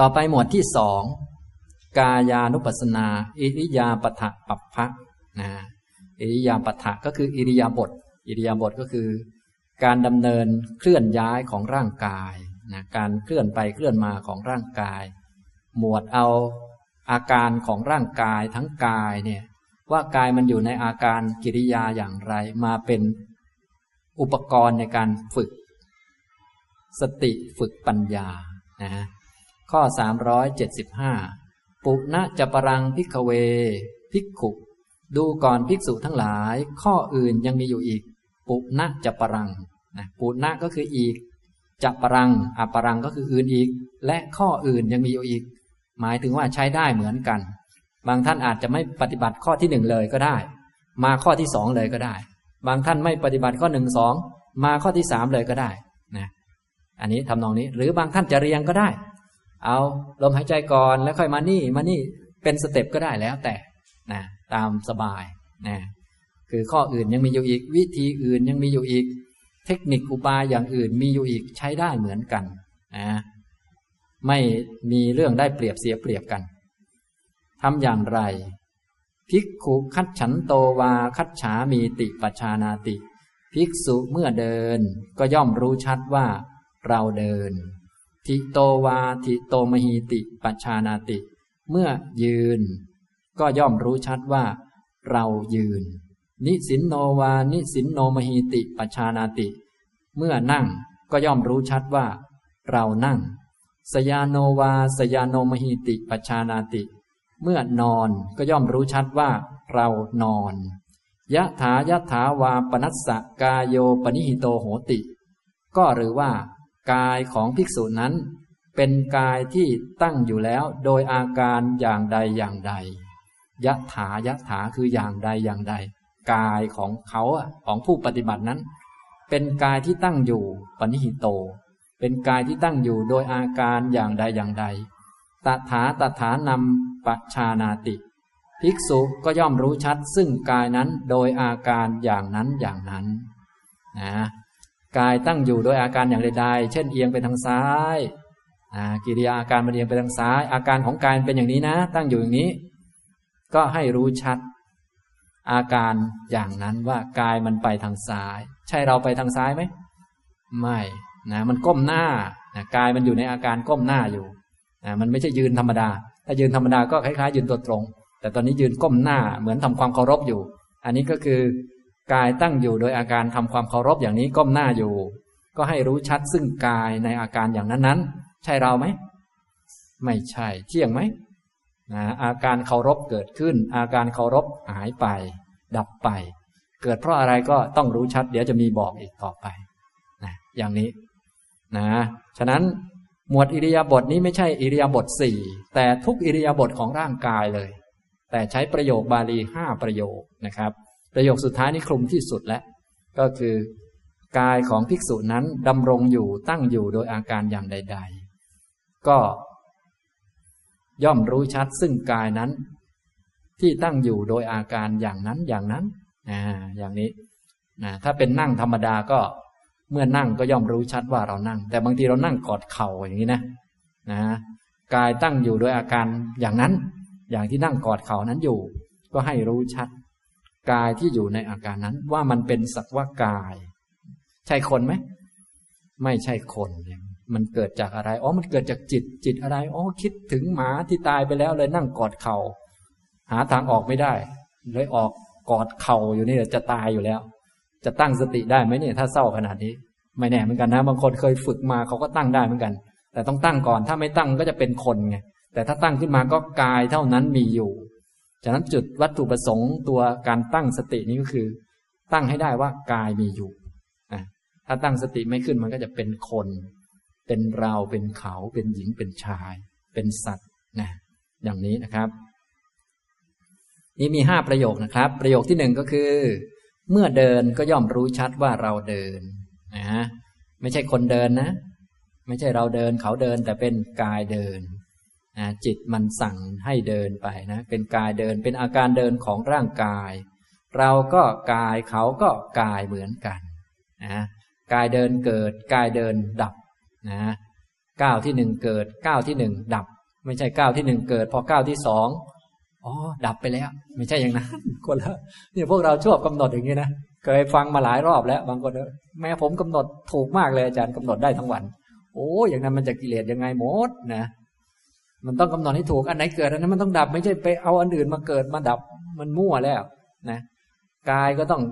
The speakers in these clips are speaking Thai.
ต่อไปหมวดที่สองกายานุปัสนา อิริยาปถะปัปพะนะอิริยาปถะก็คืออิริยาบถอิริยาบถก็คือ การดำเนินเคลื่อนย้ายของร่างกายนะการเคลื่อนไปเคลื่อนมาของร่างกาย หมวดเอาอาการของร่างกายทั้งกายเนี่ยว่ากายมันอยู่ในอาการกิริยาอย่างไร มาเป็นอุปกรณ์ในการฝึก สติฝึกปัญญานะ ข้อ 375 ปุณะจะปรังพิกเวภิกขุดูก่อนภิกษุทั้งหลาย ข้ออื่นยังมีอยู่อีก ปุณะจะปรังนะปุณะก็คืออีกจะปรังอปรังก็คืออื่นอีก และข้ออื่นยังมีอยู่อีก หมายถึงว่าใช้ได้เหมือนกัน บางท่านอาจจะไม่ปฏิบัติข้อที่หนึ่งเลยก็ได้ มาข้อที่สองเลยก็ได้ บางท่านไม่ปฏิบัติข้อหนึ่งสองมาข้อที่สามเลยก็ได้นะอันนี้ทำนองนี้ หรือบางท่านจะเรียงก็ได้ เอาลมหายใจก่อนแล้วค่อยมานี่มานี่เป็นสเต็ปก็ได้แล้วแต่นะตามสบายนะคือข้ออื่นยังมีอยู่อีก วิธีอื่นยังมีอยู่อีก เทคนิคอุบายอย่างอื่นมีอยู่อีกใช้ได้เหมือนกันนะไม่มีเรื่องได้เปรียบเสียเปรียบกันทำอย่างไรภิกขุคัดฉันโตวาคัดฉามีติปชานาติ ภิกษุเมื่อเดินก็ย่อมรู้ชัดว่าเราเดิน ทิโตวาทิโตมหีติปัชานาติ เมื่อยืน ก็ย่อมรู้ชัดว่า เรายืน นิสินโนวานิสินโนมหีติปัชานาติ เมื่อนั่งก็ย่อมรู้ชัดว่า เรานั่ง สยานโนวาสยานโนมหีติปัชานาติ เมื่อนอนก็ย่อมรู้ชัดว่า เรานอน ยะถายะถาวาปนัสสะกายโยปนิหิโตโหติ ก็หรือว่า กายของภิกษุนั้น เป็นกายที่ตั้งอยู่แล้วโดยอาการอย่างใดอย่างใดยะถายะถาคืออย่างใดอย่างใด กายของเขาของผู้ปฏิบัตินั้น เป็นกายที่ตั้งอยู่ปณิหิโต เป็นกายที่ตั้งอยู่โดยอาการอย่างใดอย่างใดตถาตถานำปัจชานาติ ภิกษุก็ย่อมรู้ชัดซึ่งกายนั้นโดยอาการอย่างนั้นอย่างนั้นนะ กายตั้งอยู่โดยอาการอย่างใดๆ เช่นเอียงไปทางซ้ายกิริยาอาการมันเอียงไปทางซ้าย อาการของกายเป็นอย่างนี้นะ ตั้งอยู่อย่างนี้ ก็ให้รู้ชัด อาการอย่างนั้นว่ากายมันไปทางซ้าย ใช่เราไปทางซ้ายไหมไม่นะมันก้มหน้านะกายมันอยู่ในอาการก้มหน้าอยู่นะมันไม่ใช่ยืนธรรมดา ถ้ายืนธรรมดาก็คล้ายๆยืนตัวตรง แต่ตอนนี้ยืนก้มหน้าเหมือนทำความเคารพอยู่ อันนี้ก็คือ กายตั้งอยู่โดยอาการทำความเคารพอย่างนี้ก้มหน้าอยู่ ก็ให้รู้ชัดซึ่งกายในอาการอย่างนั้นๆ ใช่เราไหม ไม่ใช่ เที่ยงไหมนะอาการเคารพเกิดขึ้น อาการเคารพหายไป ดับไป เกิดเพราะอะไรก็ต้องรู้ชัด เดี๋ยวจะมีบอกอีกต่อไปนะอย่างนี้นะฉะนั้นหมวดอิริยาบถนี้ไม่ใช่อิริยาบถสี่แต่ทุกอิริยาบถของร่างกายเลย แต่ใช้ประโยคบาลีห้าประโยคนะครับ ประโยคสุดท้ายนี้คลุมที่สุดแล้วก็คือกายของภิกษุนั้นดำรงอยู่ตั้งอยู่โดยอาการอย่างใด ๆ ก็ย่อมรู้ชัดซึ่งกายนั้น ที่ตั้งอยู่โดยอาการอย่างนั้นอย่างนั้นอ่าอย่างนี้นะถ้าเป็นนั่งธรรมดาก็เมื่อนั่งก็ย่อมรู้ชัดว่าเรานั่ง แต่บางทีเรานั่งกอดเข่าอย่างนี้นะนะกายตั้งอยู่โดยอาการอย่างนั้น อย่างที่นั่งกอดเข่านั้นอยู่ ก็ให้รู้ชัด กายที่อยู่ในอาการนั้น ว่ามันเป็นสักว่ากาย ใช่คนไหมไม่ใช่คนมันเกิดจากอะไรอ๋อมันเกิดจากจิตจิตอะไรอ๋อคิดถึงหมาที่ตายไปแล้วเลยนั่งกอดเขา่าหาทางออกไม่ได้ เลยออกกอดเข่าอยู่นี่จะตายอยู่แล้ว จะตั้งสติได้ไหมเนี่ยถ้าเศร้าขนาดนี้ ไม่แน่เหมือนกันนะบางคนเคยฝึกมาเขาก็ตั้งได้เหมือนกัน แต่ต้องตั้งก่อนถ้าไม่ตั้งก็จะเป็นคนไงแต่ถ้าตั้งขึ้นมาก็กายเท่านั้นมีอยู่ ฉะนั้นจุดวัตถุประสงค์ตัวการตั้งสตินี้ก็คือ ตั้งให้ได้ว่ากายมีอยู่นะถ้าตั้งสติไม่ขึ้นมันก็จะเป็นคน เป็นเราเป็นเขาเป็นหญิงเป็นชาย เป็นสัตว์นะอย่างนี้นะครับ นี่มีห้าประโยคนะครับ ประโยคที่หนึ่งก็คือ เมื่อเดินก็ย่อมรู้ชัดว่าเราเดินนะไม่ใช่คนเดินนะ ไม่ใช่เราเดินเขาเดินแต่เป็นกายเดิน นะจิตมันสั่งให้เดินไปนะ เป็นกายเดินเป็นอาการเดินของร่างกาย เราก็กายเขาก็กายเหมือนกันนะกายเดินเกิดกายเดินดับนะก้าวที่หนึ่งเกิดก้าวที่หนึ่งดับ ไม่ใช่ก้าวที่หนึ่งเกิด พอก้าวที่สองอ๋อดับไปแล้ว ไม่ใช่อย่างนั้นคนละเนี่ยพวกเราชอบกำหนดอย่างนี้นะเคยฟังมาหลายรอบแล้ว บางคนแม้ผมกำหนดถูกมากเลยอาจารย์กำหนดได้ทั้งวัน โอ้อย่างนั้นมันจะกิเลสยังไงหมดนะ มันต้องกำหนดให้ถูกอันไหนเกิดอันนั้นมันต้องดับไม่ใช่ไปเอาอันอื่นมาเกิดมาดับมันมั่วแล้วนะกายก็ต้อง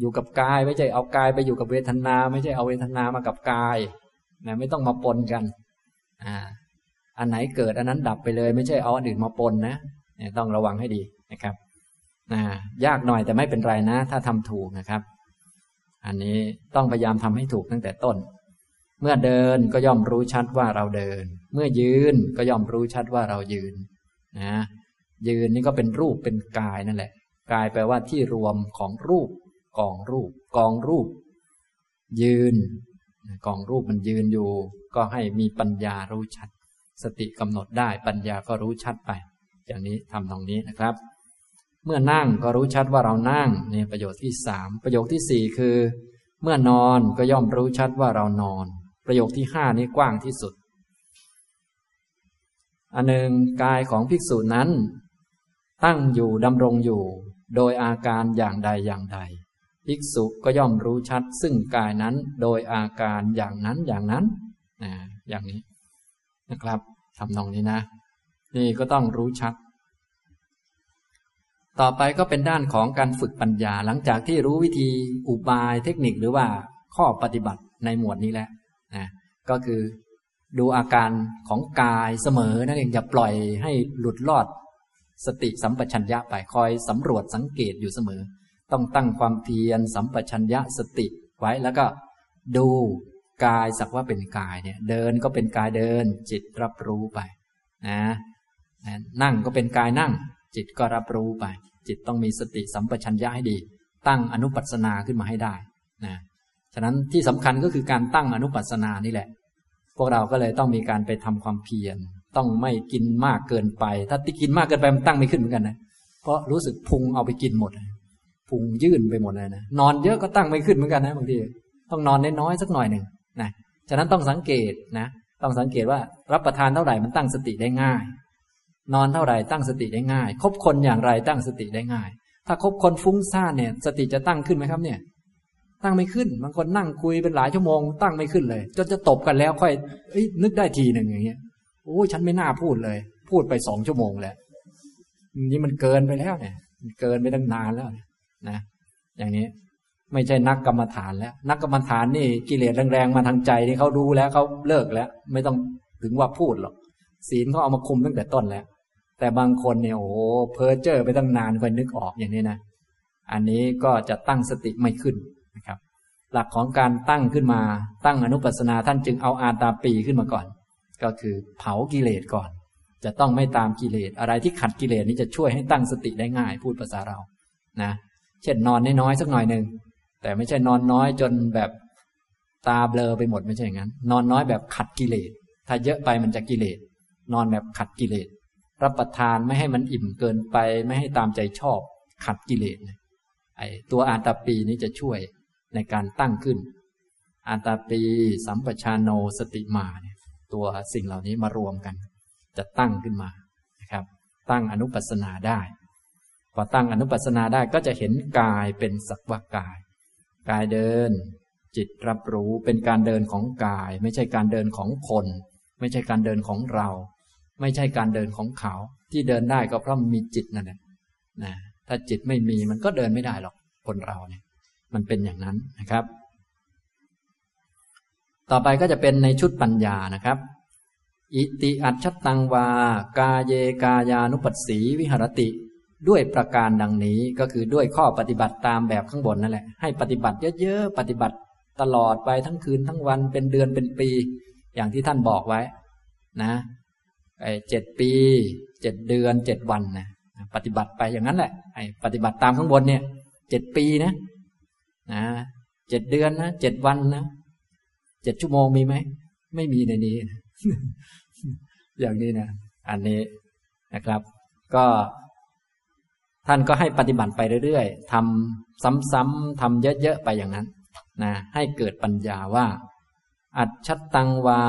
อยู่กับกายไม่ใช่เอากายไปอยู่กับเวทนา ไม่ใช่เอาเวทนามากับกายนะไม่ต้องมาปนกันอ่าอันไหนเกิดอันนั้นดับไปเลย ไม่ใช่เอาอันอื่นมาปนนะเนี่ยต้องระวังให้ดีนะครับนะยากหน่อยแต่ไม่เป็นไรนะ ถ้าทำถูกนะครับ อันนี้ต้องพยายามทำให้ถูกตั้งแต่ต้น เมื่อเดินก็ย่อมรู้ชัดว่าเราเดิน เมื่อยืนก็ย่อมรู้ชัดว่าเรายืนนะยืนนี่ก็เป็นรูปเป็นกายนั่นแหละ กายแปลว่าที่รวมของรูปกองรูป กองรูป ยืนกองรูปมันยืนอยู่ ก็ให้มีปัญญารู้ชัด สติกำหนดได้ปัญญาก็รู้ชัดไป อย่างนี้ทำตรงนี้นะครับ เมื่อนั่งก็รู้ชัดว่าเรานั่งนี่ประโยชน์ที่สามประโยคที่สี่คือ เมื่อนอนก็ย่อมรู้ชัดว่าเรานอน ประโยคที่ห้านี้กว้างที่สุด อันหนึ่งกายของภิกษุนั้น ตั้งอยู่ดำรงอยู่ โดยอาการอย่างใดอย่างใด ภิกษุก็ย่อมรู้ชัด ซึ่งกายนั้นโดยอาการอย่างนั้นอย่างนั้นนะอย่างนี้นะครับทำนองนี้นะ นี่ก็ต้องรู้ชัด ต่อไปก็เป็นด้านของการฝึกปัญญาหลังจากที่รู้วิธีอุบายเทคนิคหรือว่าข้อปฏิบัติในหมวดนี้แล้ว นะก็คือดูอาการของกายเสมอนั่นเองอย่าปล่อยให้หลุดลอด สติสัมปชัญญะไปคอยสำรวจสังเกตอยู่เสมอ ต้องตั้งความเพียรสัมปชัญญะสติไว้แล้วก็ดูกายสักว่าเป็นกายเนี่ย เดินก็เป็นกายเดิน จิตรับรู้ไปนะนั่งก็เป็นกายนั่ง จิตก็รับรู้ไป จิตต้องมีสติสัมปชัญญะให้ดี ตั้งอนุปัสนาขึ้นมาให้ได้นะ ฉะนั้นที่สำคัญก็คือการตั้งอนุปัสนานี่แหละ พวกเราก็เลยต้องมีการไปทำความเพียร ต้องไม่กินมากเกินไป ถ้าที่กินมากเกินไปมันตั้งไม่ขึ้นเหมือนกันนะ เพราะรู้สึกพุงเอาไปกินหมด พุงยื่นไปหมดเลยนะ นอนเยอะก็ตั้งไม่ขึ้นเหมือนกันนะบางที ต้องนอนน้อยๆสักหน่อยหนึ่งนะ ฉะนั้นต้องสังเกตนะ ต้องสังเกตว่ารับประทานเท่าไหร่มันตั้งสติได้ง่าย นอนเท่าไหร่ตั้งสติได้ง่าย คบคนอย่างไรตั้งสติได้ง่าย ถ้าคบคนฟุ้งซ่านเนี่ย สติจะตั้งขึ้นไหมครับเนี่ย ตั้งไม่ขึ้น บางคนนั่งคุยเป็นหลายชั่วโมง ตั้งไม่ขึ้นเลย จนจะตบกันแล้วค่อยนึกได้ทีหนึ่งอย่างเงี้ยโอ้ฉันไม่น่าพูดเลย พูดไปสองชั่วโมงแล้วนี่มันเกินไปแล้วเนี่ยเกินไปตั้งนานแล้วนะอย่างนี้ไม่ใช่นักกรรมฐานแล้ว นักกรรมฐานนี่กิเลสแรงๆมาทางใจนี่เขารู้แล้วเขาเลิกแล้ว ไม่ต้องถึงว่าพูดหรอกศีลเขาเอามาคุมตั้งแต่ต้นแล้ว แต่บางคนเนี่ยโอ้เพอเจอไปตั้งนานค่อยนึกออกอย่างนี้นะอันนี้ก็จะตั้งสติไม่ขึ้น หลักของการตั้งขึ้นมา ตั้งอนุปัสนาท่านจึงเอาอาตาปีขึ้นมาก่อน ก็คือเผากิเลสก่อน จะต้องไม่ตามกิเลสอะไรที่ขัดกิเลสนี้จะช่วยให้ตั้งสติได้ง่าย พูดภาษาเรานะเช่นนอนน้อยๆสักหน่อยหนึ่งแต่ไม่ใช่นอนน้อยจนแบบตาเบลอไปหมดไม่ใช่อย่างนั้น นอนน้อยแบบขัดกิเลส ถ้าเยอะไปมันจะกิเลส นอนแบบขัดกิเลส รับประทานไม่ให้มันอิ่มเกินไป ไม่ให้ตามใจชอบ ขัดกิเลสไอตัวอาตาปีนี้จะช่วย ในการตั้งขึ้นอาตาปี สัมปชานโนสติมาเนี่ยตัวสิ่งเหล่านี้มารวมกัน จะตั้งขึ้นมานะครับ ตั้งอนุปัสนาได้ พอตั้งอนุปัสนาได้ก็จะเห็นกายเป็นสักวากาย กายเดิน จิตรับรู้เป็นการเดินของกาย ไม่ใช่การเดินของคน ไม่ใช่การเดินของเรา ไม่ใช่การเดินของเขา ที่เดินได้ก็เพราะมีจิตนั่นแหละนะถ้าจิตไม่มีมันก็เดินไม่ได้หรอกคนเราเนี่ย มันเป็นอย่างนั้นนะครับ ต่อไปก็จะเป็นในชุดปัญญานะครับ อิติอัจฉตังวา กาเยกายานุปัสสีวิหรติด้วยประการดังนี้ก็คือด้วยข้อปฏิบัติตามแบบข้างบนนั่นแหละ ให้ปฏิบัติเยอะๆ ปฏิบัติตลอดไปทั้งคืนทั้งวันเป็นเดือนเป็นปี อย่างที่ท่านบอกไว้ นะไอ้เจ็ดปีเจ็ดเดือนเจ็ดวันนะปฏิบัติไปอย่างนั้นแหละไอ้ปฏิบัติตามข้างบนเนี่ยเจ็ดปีนะ นะเจ็ดเดือนนะเจ็ดวันนะเจ็ดชั่วโมงมีไหม ไม่มีในนี้ อย่างนี้นะ อันนี้นะครับ ก็ท่านก็ให้ปฏิบัติไปเรื่อยๆทำซ้ำๆทำเยอะๆไปอย่างนั้นนะให้เกิดปัญญาว่า อัจฉตังวา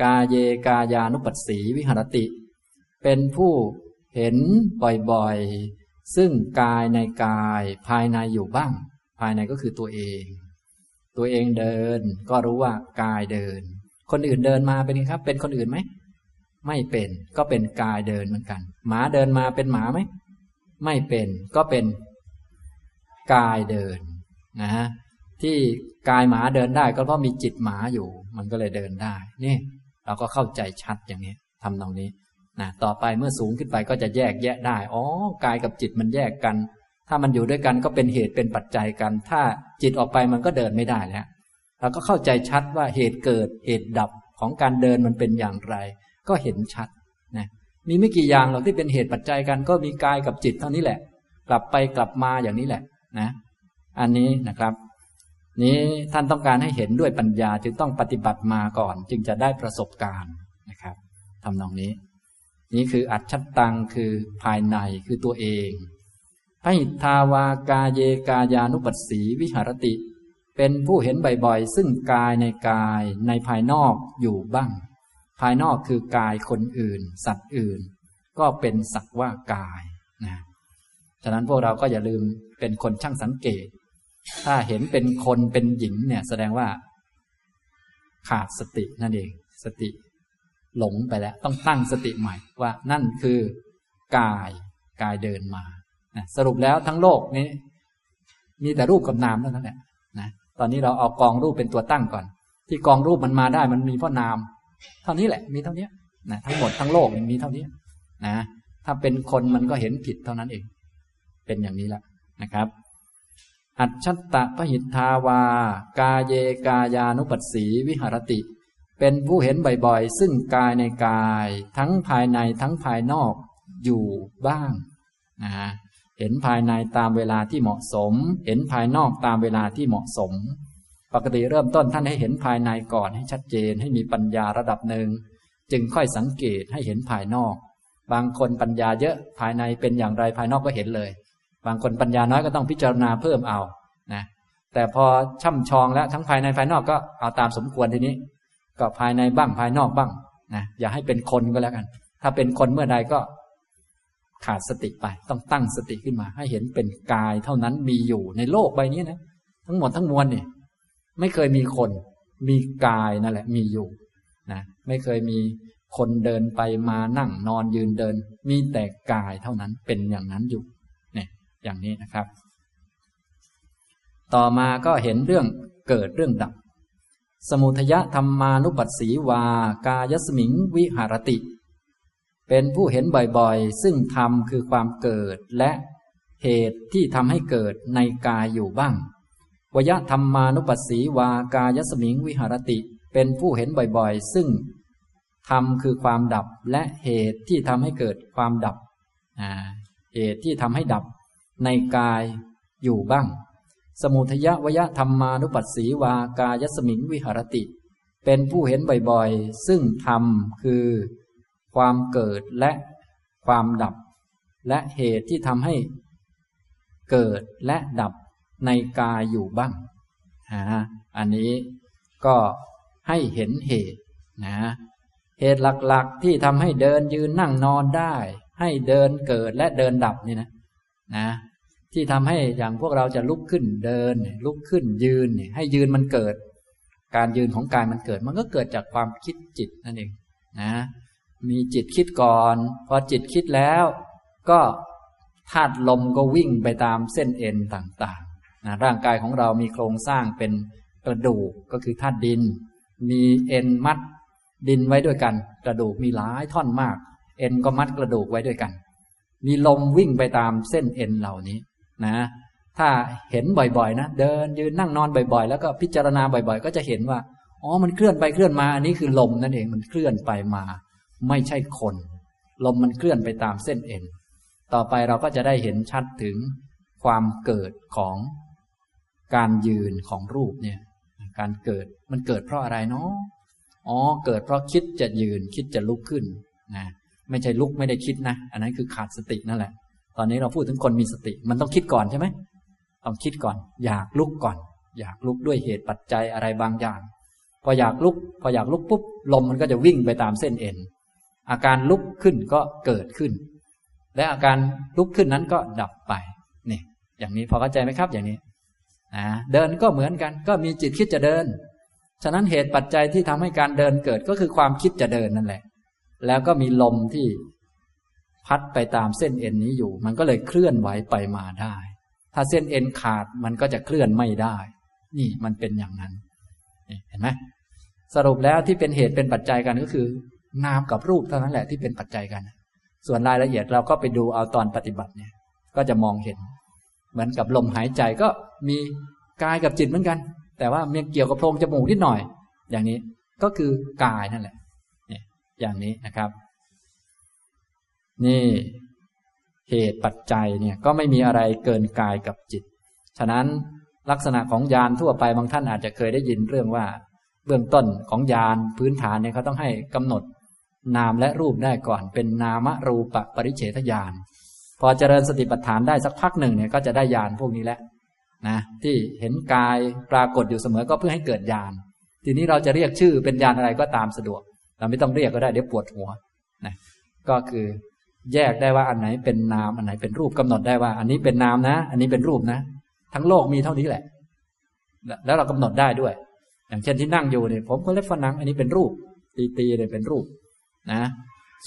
กาเยกายานุปัสสีวิหรติ เป็นผู้เห็นบ่อยๆ ซึ่งกายในกายภายในอยู่บ้างายในก็คือตัวเอง ตัวเองเดิน ก็รู้ว่ากายเดิน คนอื่นเดินมาเป็นไงครับ เป็นคนอื่นไหม ไม่เป็น ก็เป็นกายเดินเหมือนกัน หมาเดินมาเป็นหมาไหม ไม่เป็น ก็เป็นกายเดินนะฮะที่กายหมาเดินได้ก็เพราะมีจิตหมาอยู่ มันก็เลยเดินได้ นี่ เราก็เข้าใจชัดอย่างนี้ทำตรงนี้นะต่อไปเมื่อสูงขึ้นไปก็จะแยกแยะได้ อ๋อ กายกับจิตมันแยกกัน ถ้ามันอยู่ด้วยกันก็เป็นเหตุเป็นปัจจัยกัน ถ้าจิตออกไปมันก็เดินไม่ได้แล้วเราก็เข้าใจชัดว่าเหตุเกิดเหตุดับของการเดินมันเป็นอย่างไร ก็เห็นชัดนะมีไม่กี่อย่างหรอกที่เป็นเหตุปัจจัยกัน ก็มีกายกับจิตเท่านี้แหละ กลับไปกลับมาอย่างนี้แหละนะ อันนี้นะครับ นี้ท่านต้องการให้เห็นด้วยปัญญาจึงต้องปฏิบัติมาก่อน จึงจะได้ประสบการณ์นะครับทำนองนี้ นี่คืออัจฉตังคือภายในคือตัวเอง พหิทาวากาเยกายานุปัสสีวิหารติ เป็นผู้เห็นบ่อยๆ ซึ่งกายในกายในภายนอกอยู่บ้าง ภายนอกคือกายคนอื่น สัตว์อื่น ก็เป็นสักว่ากายนะฉะนั้นพวกเราก็อย่าลืมเป็นคนช่างสังเกต ถ้าเห็นเป็นคนเป็นหญิงเนี่ยแสดงว่า ขาดสตินั่นเอง สติ หลงไปแล้ว ต้องตั้งสติใหม่ว่านั่นคือกายกายเดินมา สรุปแล้วทั้งโลกนี้ มีแต่รูปกับนามเท่านั้นแหละนะตอนนี้เราเอากองรูปเป็นตัวตั้งก่อน ที่กองรูปมันมาได้มันมีเพราะนาม เท่านี้แหละ มีเท่านี้นะทั้งหมดทั้งโลกมีเท่านี้นะถ้าเป็นคนมันก็เห็นผิดเท่านั้นเอง เป็นอย่างนี้แหละนะครับ อัจฉตะพหิทธาวา กาเยกายานุปัสสีวิหารติ เป็นผู้เห็นบ่อยๆ ซึ่งกายในกาย ทั้งภายในทั้งภายนอกอยู่บ้างนะฮะ เห็นภายในตามเวลาที่เหมาะสม เห็นภายนอกตามเวลาที่เหมาะสม ปกติเริ่มต้นท่านให้เห็นภายในก่อนให้ชัดเจนให้มีปัญญาระดับหนึ่ง จึงค่อยสังเกตให้เห็นภายนอก บางคนปัญญาเยอะภายในเป็นอย่างไรภายนอกก็เห็นเลย บางคนปัญญาน้อยก็ต้องพิจารณาเพิ่มเอานะแต่พอช่ำชองแล้วทั้งภายในภายนอกก็เอาตามสมควรทีนี้ ก็ภายในบ้างภายนอกบ้างนะอย่าให้เป็นคนก็แล้วกัน ถ้าเป็นคนเมื่อใดก็ ขาดสติไป ต้องตั้งสติขึ้นมา ให้เห็นเป็นกายเท่านั้นมีอยู่ในโลกใบนี้นะ ทั้งหมดทั้งมวลเนี่ยไม่เคยมีคน มีกายนั่นแหละ มีอยู่นะไม่เคยมีคนเดินไปมานั่งนอนยืนเดิน มีแต่กายเท่านั้นเป็นอย่างนั้นอยู่เนี่ยอย่างนี้นะครับ ต่อมาก็เห็นเรื่องเกิดเรื่องดับ สมุทยะธรรมานุปัสสีวากายสมิงวิหารติ เป็นผู้เห็นบ่อยๆ ซึ่งธรรมคือความเกิดและเหตุที่ทำให้เกิดในกายอยู่บ้างวยธรรมานุปัสสีวากายสมิงวิหารติ เป็นผู้เห็นบ่อยๆ ซึ่งธรรมคือความดับและเหตุที่ทำให้เกิดความดับเหตุที่ทำให้ดับในกายอยู่บ้าง สมุทยวยธรรมานุปัสสีวากายสมิงวิหรติ เป็นผู้เห็นบ่อยๆ ซึ่งธรรมคือ ความเกิดและความดับ และเหตุที่ทำให้เกิดและดับในกายอยู่บ้างฮะอันนี้ก็ให้เห็นเหตุนะ เหตุหลักๆที่ทำให้เดินยืนนั่งนอนได้ ให้เดินเกิดและเดินดับนี่นะนะที่ทำให้อย่างพวกเราจะลุกขึ้นเดิน ลุกขึ้นยืนให้ยืนมันเกิด การยืนของกายมันเกิด มันก็เกิดจากความคิดจิตนั่นเองนะ มีจิตคิดก่อน พอจิตคิดแล้ว ก็ธาตุลมก็วิ่งไปตามเส้นเอ็นต่างๆนะร่างกายของเรามีโครงสร้างเป็นกระดูกก็คือธาตุดิน มีเอ็นมัดดินไว้ด้วยกัน กระดูกมีหลายท่อนมาก เอ็นก็มัดกระดูกไว้ด้วยกัน มีลมวิ่งไปตามเส้นเอ็นเหล่านี้นะ ถ้าเห็นบ่อยๆนะเดินยืนนั่งนอนบ่อยๆ แล้วก็พิจารณาบ่อยๆ ก็จะเห็นว่าอ๋อมันเคลื่อนไปเคลื่อนมาอันนี้คือลมนั่นเองมันเคลื่อนไปมา ไม่ใช่คน ลมมันเคลื่อนไปตามเส้นเอ็น ต่อไปเราก็จะได้เห็นชัดถึงความเกิดของการยืนของรูปเนี่ย การเกิดมันเกิดเพราะอะไรเนาะอ๋อ เกิดเพราะคิดจะยืนคิดจะลุกขึ้นนะไม่ใช่ลุกไม่ได้คิดนะ อันนั้นคือขาดสตินั่นแหละ ตอนนี้เราพูดถึงคนมีสติ มันต้องคิดก่อนใช่ไหมต้องคิดก่อน อยากลุกก่อน อยากลุกด้วยเหตุปัจจัยอะไรบางอย่าง พออยากลุก พออยากลุกปุ๊บลมมันก็จะวิ่งไปตามเส้นเอ็น อาการลุกขึ้นก็เกิดขึ้น และอาการลุกขึ้นนั้นก็ดับไปนี่อย่างนี้พอเข้าใจไหมครับอย่างนี้นะเดินก็เหมือนกัน ก็มีจิตคิดจะเดิน ฉะนั้นเหตุปัจจัยที่ทำให้การเดินเกิดก็คือความคิดจะเดินนั่นแหละ แล้วก็มีลมที่พัดไปตามเส้นเอ็นนี้อยู่ มันก็เลยเคลื่อนไหวไปมาได้ ถ้าเส้นเอ็นขาดมันก็จะเคลื่อนไม่ได้ นี่มันเป็นอย่างนั้นเห็นไหมสรุปแล้วที่เป็นเหตุเป็นปัจจัยกันก็คือ นามกับรูปเท่านั้นแหละที่เป็นปัจจัยกัน ส่วนรายละเอียดเราก็ไปดูเอาตอนปฏิบัติเนี่ย ก็จะมองเห็น เหมือนกับลมหายใจก็มีกายกับจิตเหมือนกัน แต่ว่ามีเกี่ยวกับโพรงจมูกนิดหน่อย อย่างนี้ก็คือกายนั่นแหละเนี่ยอย่างนี้นะครับ นี่เหตุปัจจัยเนี่ยก็ไม่มีอะไรเกินกายกับจิต ฉะนั้นลักษณะของยานทั่วไปบางท่านอาจจะเคยได้ยินเรื่องว่า เบื้องต้นของยานพื้นฐานเนี่ยเขาต้องให้กำหนด นามและรูปได้ก่อน เป็นนามรูปปริเฉทญาณพอเจริญสติปัฏฐานได้สักพักหนึ่งเนี่ยก็จะได้ญาณพวกนี้แหละนะที่เห็นกายปรากฏอยู่เสมอก็เพื่อให้เกิดญาณทีนี้เราจะเรียกชื่อเป็นญาณอะไรก็ตามสะดวก เราไม่ต้องเรียกก็ได้เดี๋ยวปวดหัวนะก็คือแยกได้ว่าอันไหนเป็นนามอันไหนเป็นรูปกำหนดได้ว่า อันนี้เป็นนามนะ อันนี้เป็นรูปนะ ทั้งโลกมีเท่านี้แหละ แล้วเรากำหนดได้ด้วย อย่างเช่นที่นั่งอยู่เนี่ยผมก็เล็บฝนัง อันนี้เป็นรูป ตีตีเนี่ยเป็นรูป นะ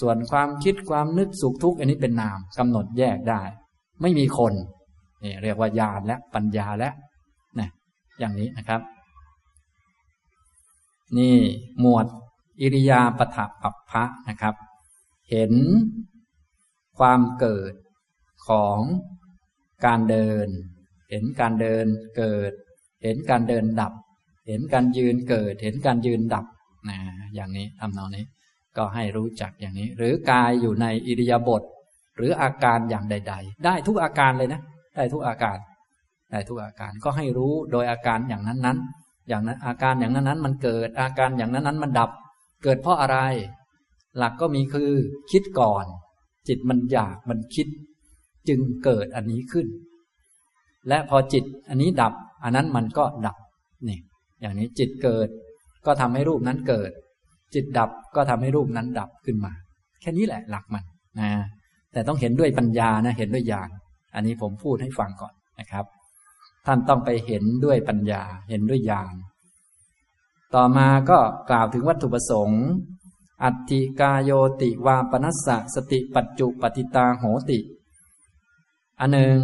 ส่วนความคิดความนึกสุขทุกข์อันนี้เป็นนามกำหนดแยกได้ ไม่มีคนนี่เรียกว่าญาณและปัญญาและนะอย่างนี้นะครับ นี่หมวดอิริยาปถปัปพะนะครับ เห็นความเกิดของการเดิน เห็นการเดินเกิด เห็นการเดินดับ เห็นการยืนเกิด เห็นการยืนดับนะอย่างนี้ทำนองนี้ ก็ให้รู้จักอย่างนี้ หรือกายอยู่ในอิริยาบถหรืออาการอย่างใด ๆ ได้ทุกอาการเลยนะ ได้ทุกอาการ ได้ทุกอาการก็ให้รู้โดยอาการอย่างนั้นๆ อย่างนั้นอาการอย่างนั้นๆ มันเกิดอาการอย่างนั้นๆ มันดับ เกิดเพราะอะไร หลักก็มีคือคิดก่อน จิตมันอยากมันคิด จึงเกิดอันนี้ขึ้น และพอจิตอันนี้ดับ อันนั้นมันก็ดับนี่อย่างนี้จิตเกิด ก็ทำให้รูปนั้นเกิด จิตดับก็ทำให้รูปนั้นดับขึ้นมา แค่นี้แหละหลักมันนะแต่ต้องเห็นด้วยปัญญานะ เห็นด้วยญาณอันนี้ผมพูดให้ฟังก่อนนะครับ ท่านต้องไปเห็นด้วยปัญญา เห็นด้วยญาณต่อมาก็กล่าวถึงวัตถุประสงค์ อัตติกาโยติวาปนัสสะสติปัจจุปฏิตาโหติอันหนึ่ง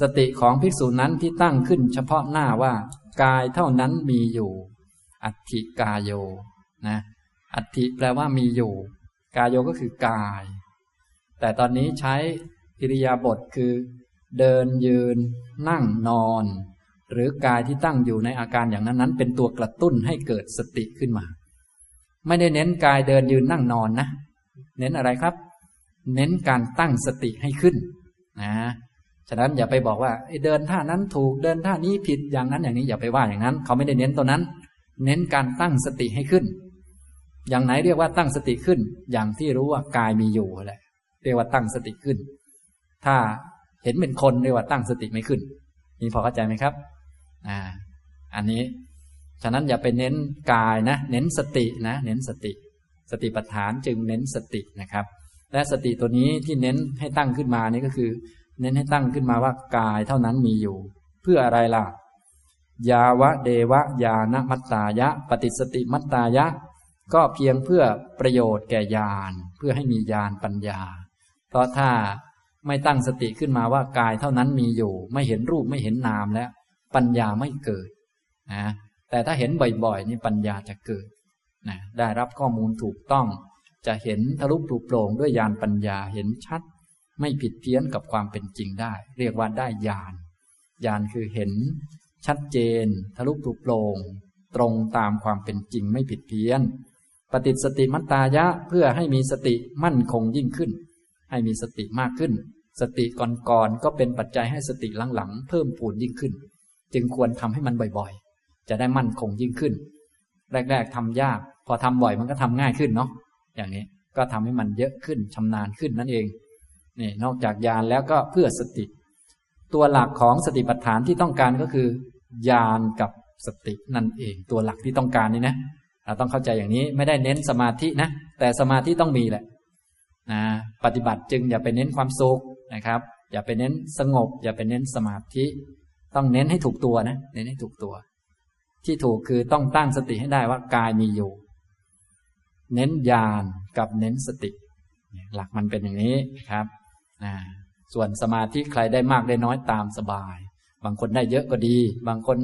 สติของภิกษุนั้นที่ตั้งขึ้นเฉพาะหน้าว่า กายเท่านั้นมีอยู่ อัติกาโยนะ อัติแปลว่ามีอยู่ กายโยก็คือกาย แต่ตอนนี้ใช้อิริยาบถคือ เดินยืน นั่งนอน หรือกายที่ตั้งอยู่ในอาการอย่างนั้นนั้น เป็นตัวกระตุ้นให้เกิดสติขึ้นมา ไม่ได้เน้นกายเดินยืนนั่งนอนนะ เน้นอะไรครับ เน้นการตั้งสติให้ขึ้นนะฉะนั้นอย่าไปบอกว่าเดินท่านั้นถูกเดินท่านี้ผิดอย่างนั้นอย่างนี้อย่าไปว่าอย่างนั้น เขาไม่ได้เน้นตัวนั้น เน้นการตั้งสติให้ขึ้น อย่างไหนเรียกว่าตั้งสติขึ้น อย่างที่รู้ว่ากายมีอยู่แหละเรียกว่าตั้งสติขึ้น ถ้าเห็นเป็นคนเรียกว่าตั้งสติไม่ขึ้นมีพอเข้าใจไหมครับ อ่า อันนี้ ฉะนั้นอย่าไปเน้นกายนะ เน้นสตินะ เน้นสติ สติปัฏฐานจึงเน้นสตินะครับ และสติตัวนี้ที่เน้นให้ตั้งขึ้นมานี่ก็คือ เน้นให้ตั้งขึ้นมาว่ากายเท่านั้นมีอยู่ เพื่ออะไรล่ะ ยาวะเดวะยานมัตตายะ ปฏิสติมัตตายะ ก็เพียงเพื่อประโยชน์แก่ญาณเพื่อให้มีญาณปัญญา เพราะถ้าไม่ตั้งสติขึ้นมาว่ากายเท่านั้นมีอยู่ ไม่เห็นรูปไม่เห็นนามแล้ว ปัญญาไม่เกิดนะแต่ถ้าเห็นบ่อยๆนี่ปัญญาจะเกิดนะได้รับข้อมูลถูกต้อง จะเห็นทะลุปลุกโปร่งด้วยญาณปัญญาเห็นชัด ไม่ผิดเพี้ยนกับความเป็นจริงได้ เรียกว่าได้ญาณญาณคือเห็นชัดเจน ทะลุปลุกโปร่งตรงตามความเป็นจริงไม่ผิดเพี้ยน ปฏิสติมัตตายะเพื่อให้มีสติมั่นคงยิ่งขึ้น ให้มีสติมากขึ้น สติก่อนๆก็เป็นปัจจัยให้สติหลังๆเพิ่มปูนยิ่งขึ้น จึงควรทำให้มันบ่อยๆ จะได้มั่นคงยิ่งขึ้น แรก ๆทำยาก พอทำบ่อยมันก็ทำง่ายขึ้นเนาะอย่างนี้ก็ทำให้มันเยอะขึ้นชำนาญขึ้นนั่นเองนี่นอกจากญาณแล้วก็เพื่อสติ ตัวหลักของสติปัฏฐานที่ต้องการก็คือญาณกับสตินั่นเอง ตัวหลักที่ต้องการนี่นะ เราต้องเข้าใจอย่างนี้ไม่ได้เน้นสมาธินะ แต่สมาธิต้องมีแหละนะปฏิบัติจึงอย่าไปเน้นความสุขนะครับ อย่าไปเน้นสงบ อย่าไปเน้นสมาธิ ต้องเน้นให้ถูกตัวนะเน้นให้ถูกตัว ที่ถูกคือต้องตั้งสติให้ได้ว่ากายมีอยู่ เน้นญาณกับเน้นสติ หลักมันเป็นอย่างนี้ครับนะส่วนสมาธิใครได้มากได้น้อยตามสบาย บางคนได้เยอะก็ดี บางคน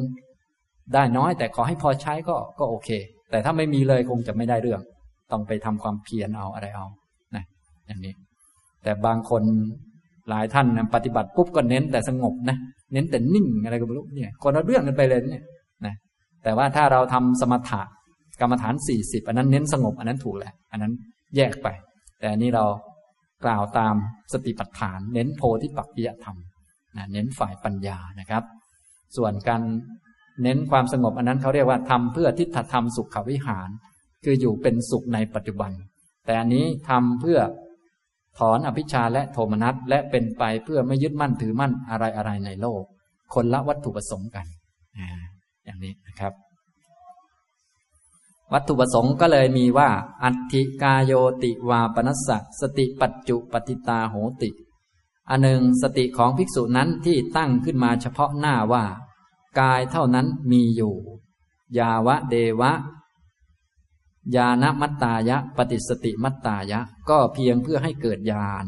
ได้น้อยแต่ขอให้พอใช้ก็ก็โอเค แต่ถ้าไม่มีเลยคงจะไม่ได้เรื่อง ต้องไปทำความเพียรเอาอะไรเอานะอย่างนี้ แต่บางคนหลายท่านนะปฏิบัติปุ๊บก็เน้นแต่สงบนะเน้นแต่นิ่งอะไรก็ไม่รู้เนี่ยคนละเรื่องกันไปเลยเนี่ยนะแต่ว่าถ้าเราทำสมถะกรรมฐานสี่สิบอันนั้นเน้นสงบอันนั้นถูกแหละอันนั้นแยกไป แต่อันนี้เรากล่าวตามสติปัฏฐาน เน้นโพธิปักจิยธรรมนะเน้นฝ่ายปัญญานะครับ ส่วนการ เน้นความสงบอันนั้นเขาเรียกว่าทำเพื่อทิฏฐธรรมสุขวิหาร คืออยู่เป็นสุขในปัจจุบัน แต่อันนี้ทำเพื่อถอนอภิชาและโทมนัสและเป็นไปเพื่อไม่ยึดมั่นถือมั่นอะไรอะไรในโลก คนละวัตถุประสงค์กันอย่างนี้นะครับ วัตถุประสงค์ก็เลยมีว่า อัติกาโยติวาปนัสสะสติปัจจุปฏิตาโหติอันหนึ่งสติของภิกษุนั้นที่ตั้งขึ้นมาเฉพาะหน้าว่า กายเท่านั้นมีอยู่ ยาวะเดวะญาณมัตตายะ ปฏิสติมัตตายะ ก็เพียงเพื่อให้เกิดญาณ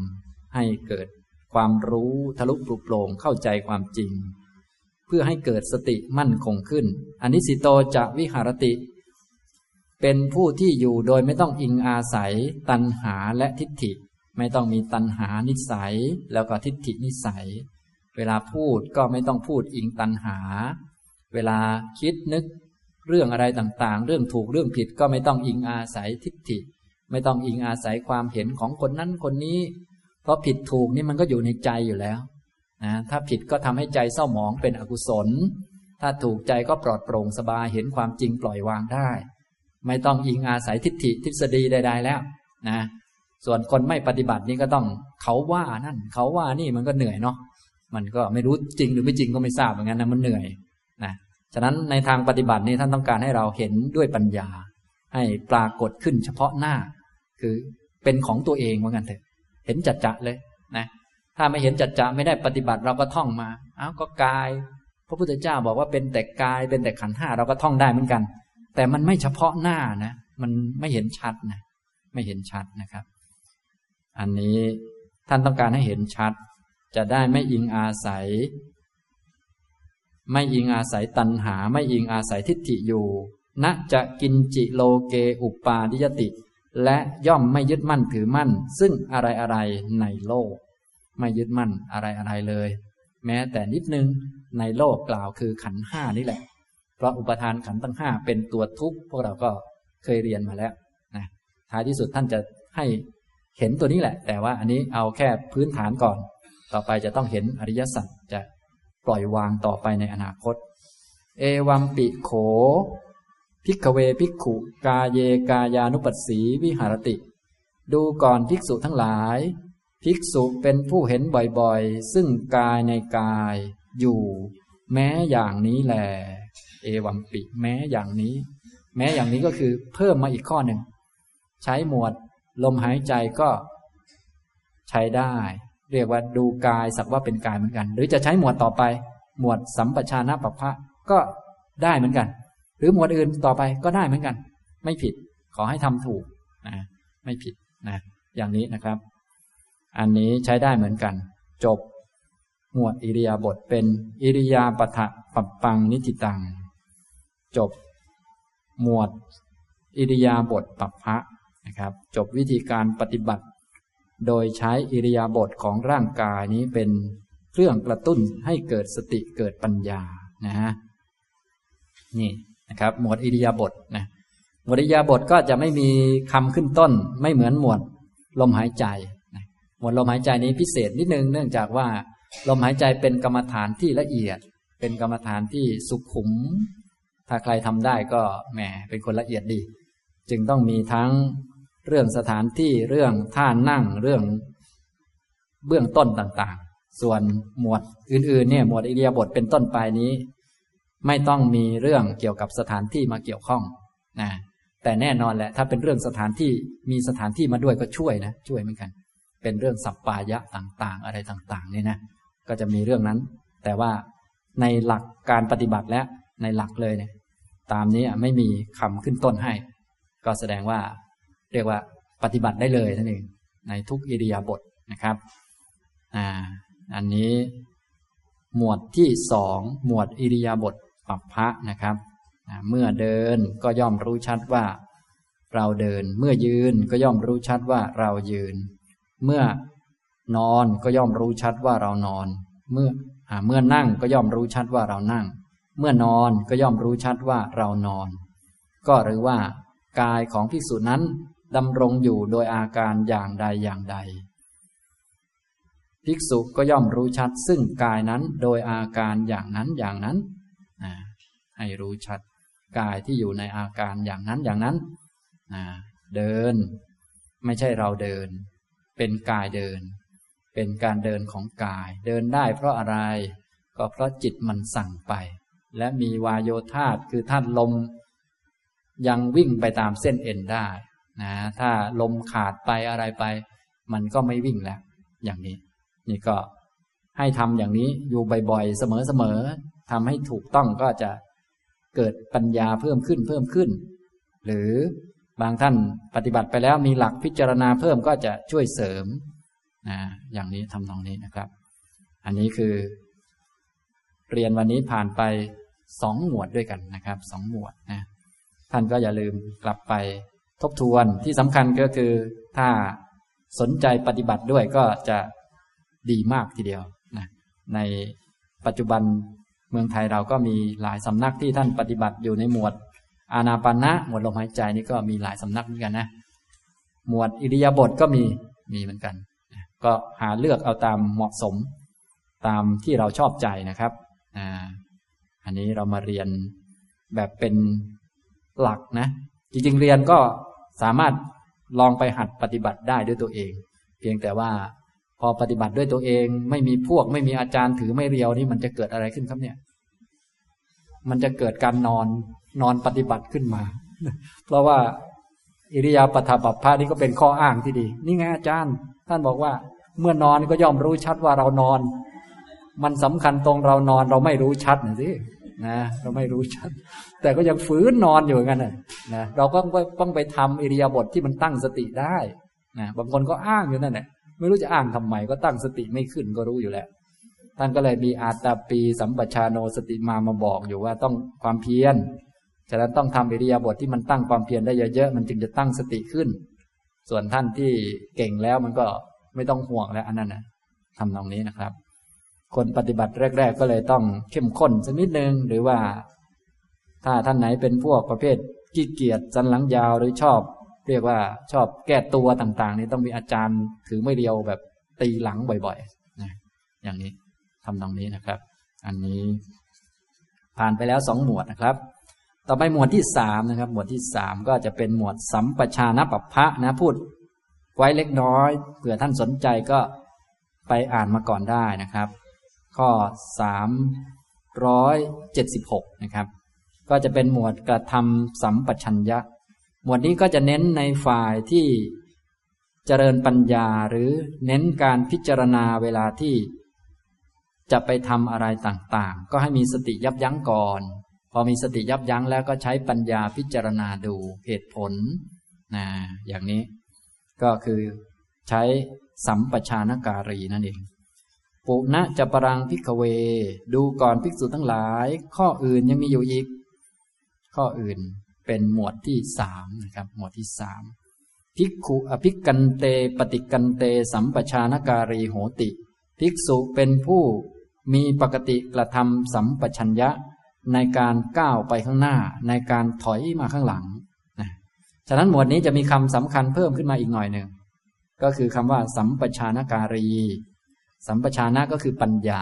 ให้เกิดความรู้ทะลุปลุกโปร่งเข้าใจความจริง เพื่อให้เกิดสติมั่นคงขึ้นอันนี้สิโตจะวิหารติ เป็นผู้ที่อยู่โดยไม่ต้องอิงอาศัย ตัณหาและทิฏฐิ ไม่ต้องมีตัณหานิสัย แล้วก็ทิฏฐินิสัย เวลาพูดก็ไม่ต้องพูดอิงตัณหา เวลาคิดนึกเรื่องอะไรต่างๆ เรื่องถูกเรื่องผิดก็ไม่ต้องอิงอาศัยทิฏฐิ ไม่ต้องอิงอาศัยความเห็นของคนนั้นคนนี้ เพราะผิดถูกนี่มันก็อยู่ในใจอยู่แล้วนะถ้าผิดก็ทำให้ใจเศร้าหมองเป็นอกุศล ถ้าถูกใจก็ปลอดโปร่งสบายเห็นความจริงปล่อยวางได้ ไม่ต้องอิงอาศัยทิฏฐิทฤษฎีใดๆแล้วนะส่วนคนไม่ปฏิบัตินี่ก็ต้องเขาว่านั่น เขาว่านี่มันก็เหนื่อยเนาะ มันก็ไม่รู้จริงหรือไม่จริงก็ไม่ทราบเหมือนกันนะมันเหนื่อยนะฉะนั้นในทางปฏิบัตินี้ท่านต้องการให้เราเห็นด้วยปัญญา ให้ปรากฏขึ้นเฉพาะหน้า คือเป็นของตัวเองเหมือนกันเถอะเห็นจัดจะเลยนะถ้าไม่เห็นจัดจะไม่ได้ปฏิบัติเราก็ท่องมาอ้าวก็กาย พระพุทธเจ้าบอกว่าเป็นแต่กายเป็นแต่ขันห้าเราก็ท่องได้เหมือนกัน แต่มันไม่เฉพาะหน้านะมันไม่เห็นชัดนะไม่เห็นชัดนะครับ อันนี้ท่านต้องการให้เห็นชัด จะได้ไม่อิงอาศัย ไม่อิงอาศัยตัณหา ไม่อิงอาศัยทิฏฐิอยู่ณจะกินจิโลเกอุปาดิยติ และย่อมไม่ยึดมั่นถือมั่น ซึ่งอะไรอะไรในโลก ไม่ยึดมั่นอะไรอะไรเลย แม้แต่นิดนึงในโลกกล่าวคือขันห้านี่แหละ เพราะอุปทานขันตั้งห้าเป็นตัวทุกข์พวกเราก็เคยเรียนมาแล้วนะท้ายที่สุดท่านจะให้เห็นตัวนี้แหละ แต่ว่าอันนี้เอาแค่พื้นฐานก่อน ต่อไปจะต้องเห็นอริยสัจจะปล่อยวางต่อไปในอนาคต เอวัมปิโขพิกเวพิกขุ กาเยกายานุปัสสีวิหารติ ดูก่อนภิกษุทั้งหลาย ภิกษุเป็นผู้เห็นบ่อยๆ ซึ่งกายในกายอยู่ แม้อย่างนี้แหลเอวัมปิแม้อย่างนี้ แม้อย่างนี้ก็คือเพิ่มมาอีกข้อหนึ่ง ใช้หมวดลมหายใจก็ใช้ได้ เรียกว่าดูกายสักว่าเป็นกายเหมือนกัน หรือจะใช้หมวดต่อไป หมวดสัมปชานะปัพพะก็ได้เหมือนกัน หรือหมวดอื่นต่อไปก็ได้เหมือนกัน ไม่ผิดขอให้ทำถูกนะไม่ผิดนะอย่างนี้นะครับ อันนี้ใช้ได้เหมือนกัน จบ หมวดอิริยาบถเป็นอิริยาปถะปัปปังนิติตัง จบ หมวดอิริยาบถปัปพะนะครับ จบวิธีการปฏิบัติ โดยใช้อิริยาบถของร่างกายนี้เป็นเครื่องกระตุ้นให้เกิดสติเกิดปัญญานะฮะนี่นะครับ หมวดอิริยาบถนะหมวดอิริยาบถก็จะไม่มีคำขึ้นต้น ไม่เหมือนหมวดลมหายใจหมวดลมหายใจนี้พิเศษนิดนึงเนื่องจากว่า ลมหายใจเป็นกรรมฐานที่ละเอียด เป็นกรรมฐานที่สุขุม ถ้าใครทำได้ก็แหมเป็นคนละเอียดดี จึงต้องมีทั้ง เรื่องสถานที่เรื่องท่านั่งเรื่องเบื้องต้นต่างๆ ส่วนหมวดอื่นๆเนี่ยหมวดอิเดียบทเป็นต้นไปนี้ ไม่ต้องมีเรื่องเกี่ยวกับสถานที่มาเกี่ยวข้องนะแต่แน่นอนแหละ ถ้าเป็นเรื่องสถานที่มีสถานที่มาด้วยก็ช่วยนะช่วยเหมือนกัน เป็นเรื่องสัปปายะต่างๆ อะไรต่างๆเนี่ยนะก็จะมีเรื่องนั้น แต่ว่าในหลักการปฏิบัติและในหลักเลยเนี่ยตามนี้ไม่มีคำขึ้นต้นให้ ก็แสดงว่า เรียกว่า ปฏิบัติได้เลยนั่นเองในทุกอิริยาบถนะครับอ่าอันนี้หมวดที่สองหมวดอิริยาบถปัปพะนะครับเมื่อเดินก็ย่อมรู้ชัดว่า เราเดินเมื่อยืนก็ย่อมรู้ชัดว่าเรายืน เมื่อนอนก็ย่อมรู้ชัดว่าเรานอน เมื่อเมื่อนั่งก็ย่อมรู้ชัดว่าเรานั่ง เมื่อนอนก็ย่อมรู้ชัดว่าเรานอน ก็หรือว่ากายของภิกษุนั้น ดำรงอยู่โดยอาการอย่างใดอย่างใด ภิกษุก็ย่อมรู้ชัดซึ่งกายนั้นโดยอาการอย่างนั้นอย่างนั้น ให้รู้ชัดกายที่อยู่ในอาการอย่างนั้นอย่างนั้น เดิน ไม่ใช่เราเดิน เป็นกายเดิน เป็นการเดินของกาย เดินได้เพราะอะไร ก็เพราะจิตมันสั่งไป และมีวายโยธาตคือท่านลม ยังวิ่งไปตามเส้นเอ็นได้ นะถ้าลมขาดไปอะไรไป มันก็ไม่วิ่งแล้ว อย่างนี้ นี่ก็ให้ทำอย่างนี้อยู่บ่อยๆ เสมอๆทำให้ถูกต้องก็จะเกิดปัญญาเพิ่มขึ้นเพิ่มขึ้น หรือบางท่านปฏิบัติไปแล้วมีหลักพิจารณาเพิ่มก็จะช่วยเสริมนะอย่างนี้ทำตรงนี้นะครับ อันนี้คือ เรียนวันนี้ผ่านไปสองหมวดด้วยกันนะครับสองหมวดนะท่านก็อย่าลืมกลับไป ทบทวนที่สำคัญก็คือถ้าสนใจปฏิบัติด้วยก็จะดีมากทีเดียวนะในปัจจุบันเมืองไทยเราก็มีหลายสำนักที่ท่านปฏิบัติอยู่ในหมวด อานาปานะหมวดลมหายใจนี่ก็มีหลายสำนักเหมือนกันนะ หมวดอิริยาบถก็มีมีเหมือนกัน ก็หาเลือกเอาตามเหมาะสมตามที่เราชอบใจนะครับอ่าอันนี้เรามาเรียนแบบเป็นหลักนะ จริงๆเรียนก็ สามารถลองไปหัดปฏิบัติได้ด้วยตัวเอง เพียงแต่ว่าพอปฏิบัติด้วยตัวเอง ไม่มีพวกไม่มีอาจารย์ถือไม่เรียวนี่มันจะเกิดอะไรขึ้นครับเนี่ย มันจะเกิดการนอนนอนปฏิบัติขึ้นมา เพราะว่าอิริยาปถปัปพานี่ก็เป็นข้ออ้างที่ดี นี่ไงอาจารย์ ท่านบอกว่า เมื่อนอนก็ย่อมรู้ชัดว่าเรานอน มันสำคัญตรงเรานอนเราไม่รู้ชัดนะสิ นะเราไม่รู้ชัด แต่ก็ยังฝืนนอนอยู่กันนะนะเราก็ต้องไปทำอิริยาบถทที่มันตั้งสติได้นะบางคนก็อ้างอยู่นั่นแหละไม่รู้จะอ้างทำไมก็ตั้งสติไม่ขึ้นก็รู้อยู่แล้วท่านก็เลยมีอาตาปีสัมปชาโนสติมามาบอกอยู่ว่าต้องความเพียรฉะนั้นต้องทำอิริยาบถทที่มันตั้งความเพียรได้เยอะๆมันจึงจะตั้งสติขึ้น ส่วนท่านที่เก่งแล้วมันก็ไม่ต้องห่วงแล้วอันนั้นนะทำตรงนี้นะครับ คนปฏิบัติแรก ๆ ก็เลยต้องเข้มข้นสักนิดนึง หรือว่า ถ้าท่านไหนเป็นพวกประเภทขี้เกียจสันหลังยาวหรือชอบ เรียกว่าชอบแก้ตัวต่าง ๆ นี่ต้องมีอาจารย์ถือไม่เดียวแบบตีหลังบ่อยๆนะอย่างนี้ทำตรงนี้นะครับ อันนี้ผ่านไปแล้วสองหมวดนะครับ ต่อไปหมวดที่สามนะครับ หมวดที่สามก็จะเป็นหมวดสัมปชานปัปพะนะพูด ไว้เล็กน้อยเผื่อท่านสนใจก็ไปอ่านมาก่อนได้นะครับ ข้อสามร้อยเจ็ดสิบหกนะครับ ก็จะเป็นหมวดกระทำสัมปชัญญะ หมวดนี้ก็จะเน้นในฝ่ายที่เจริญปัญญาหรือเน้นการพิจารณาเวลาที่จะไปทำอะไรต่างๆ ก็ให้มีสติยับยั้งก่อน พอมีสติยับยั้งแล้วก็ใช้ปัญญาพิจารณาดูเหตุผลนะอย่างนี้ก็คือใช้สัมปชานการีนั่นเอง ปุณะจะปรังพิกเว ดูก่อนภิกษุทั้งหลาย ข้ออื่นยังมีอยู่อีก ข้ออื่นเป็นหมวดที่สามนะครับ หมวดที่สามภิกขุอภิกันเต ปฏิกันเต สัมปชานการีโหติ ภิกษุเป็นผู้มีปกติกระทำสัมปชัญญะในการก้าวไปข้างหน้า ในการถอยมาข้างหลังนะฉะนั้นหมวดนี้จะมีคำสำคัญเพิ่มขึ้นมาอีกหน่อยหนึ่งก็คือคำว่า สัมปชานการี สัมปชานะก็คือปัญญา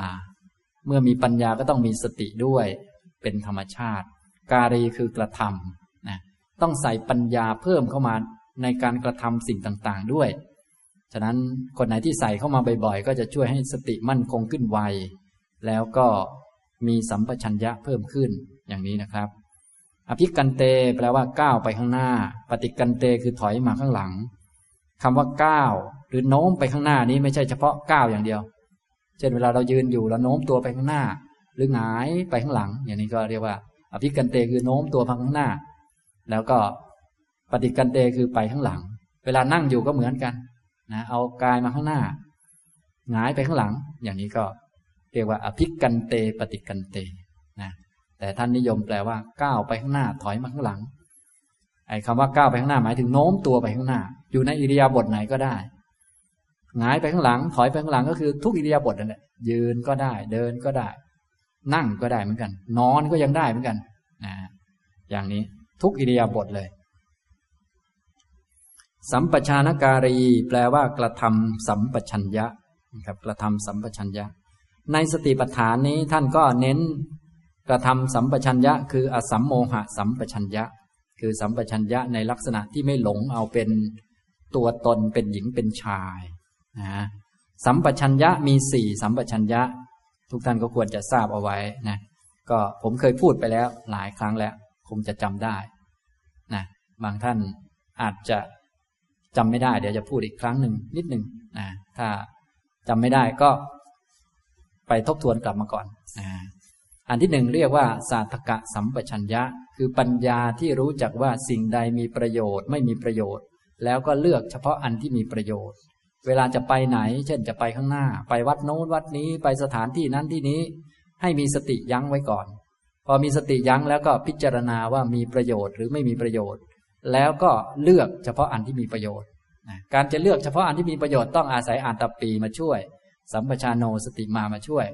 เมื่อมีปัญญาก็ต้องมีสติด้วย เป็นธรรมชาติ การีคือกระทำต้องใส่ปัญญาเพิ่มเข้ามาในการกระทำสิ่งต่างๆด้วย ฉะนั้นคนไหนที่ใส่เข้ามาบ่อยๆ ก็จะช่วยให้สติมั่นคงขึ้นไว แล้วก็มีสัมปชัญญะเพิ่มขึ้นอย่างนี้นะครับ อภิกันเตแปลว่าก้าวไปข้างหน้า ปฏิกันเตคือถอยมาข้างหลังคำว่าก้าว หรือโน้มไปข้างหน้านี้ไม่ใช่เฉพาะก้าวอย่างเดียว เช่นเวลาเรายืนอยู่แล้วโน้มตัวไปข้างหน้า หรือหงายไปข้างหลัง อย่างนี้ก็เรียกว่า อภิกันเตคือโน้มตัวไปข้างหน้า แล้วก็ปฏิกันเตคือไปข้างหลัง เวลานั่งอยู่ก็เหมือนกันนะเอากายมาข้างหน้าหงายไปข้างหลัง อย่างนี้ก็เรียกว่าอภิกันเตปฏิกันเตนะแต่ท่านนิยมแปลว่าก้าวไปข้างหน้าถอยมาข้างหลังไอ้คำว่าก้าวไปข้างหน้าหมายถึงโน้มตัวไปข้างหน้า อยู่ในอิริยาบถไหนก็ได้ หงายไปข้างหลัง ถอยไปข้างหลังก็คือทุกอิริยาบถนั่นแหละยืนก็ได้ เดินก็ได้ นั่งก็ได้เหมือนกัน นอนก็ยังได้เหมือนกันนะอย่างนี้ทุกอิริยาบถเลย สัมปชานการี แปลว่ากระทำสัมปชัญญะนะครับกระทำสัมปชัญญะ ในสติปัฏฐานนี้ท่านก็เน้นกระทำสัมปชัญญะ คืออสัมโมหะสัมปชัญญะ คือสัมปชัญญะในลักษณะที่ไม่หลงเอาเป็นตัวตนเป็นหญิงเป็นชาย นะสัมปชัญญะมีสี่สัมปชัญญะ ทุกท่านก็ควรจะทราบเอาไว้นะก็ผมเคยพูดไปแล้วหลายครั้งแล้ว คงจะจำได้นะบางท่านอาจจะจำไม่ได้ เดี๋ยวจะพูดอีกครั้งหนึ่งนิดหนึ่งนะถ้าจำไม่ได้ก็ไปทบทวนกลับมาก่อนนะอันที่หนึ่งเรียกว่า สาธกะสัมปชัญญะ คือปัญญาที่รู้จักว่าสิ่งใดมีประโยชน์ ไม่มีประโยชน์ แล้วก็เลือกเฉพาะอันที่มีประโยชน์ เวลาจะไปไหน เช่นจะไปข้างหน้า ไปวัดโน้นวัดนี้ไปสถานที่นั้นที่นี้ ให้มีสติยั้งไว้ก่อน พอมีสติยั้งแล้วก็พิจารณาว่ามีประโยชน์หรือไม่มีประโยชน์ แล้วก็เลือกเฉพาะอันที่มีประโยชน์การจะเลือกเฉพาะอันที่มีประโยชน์ต้องอาศัยอ่านตปีมาช่วย สัมปชานโนสติมามาช่วย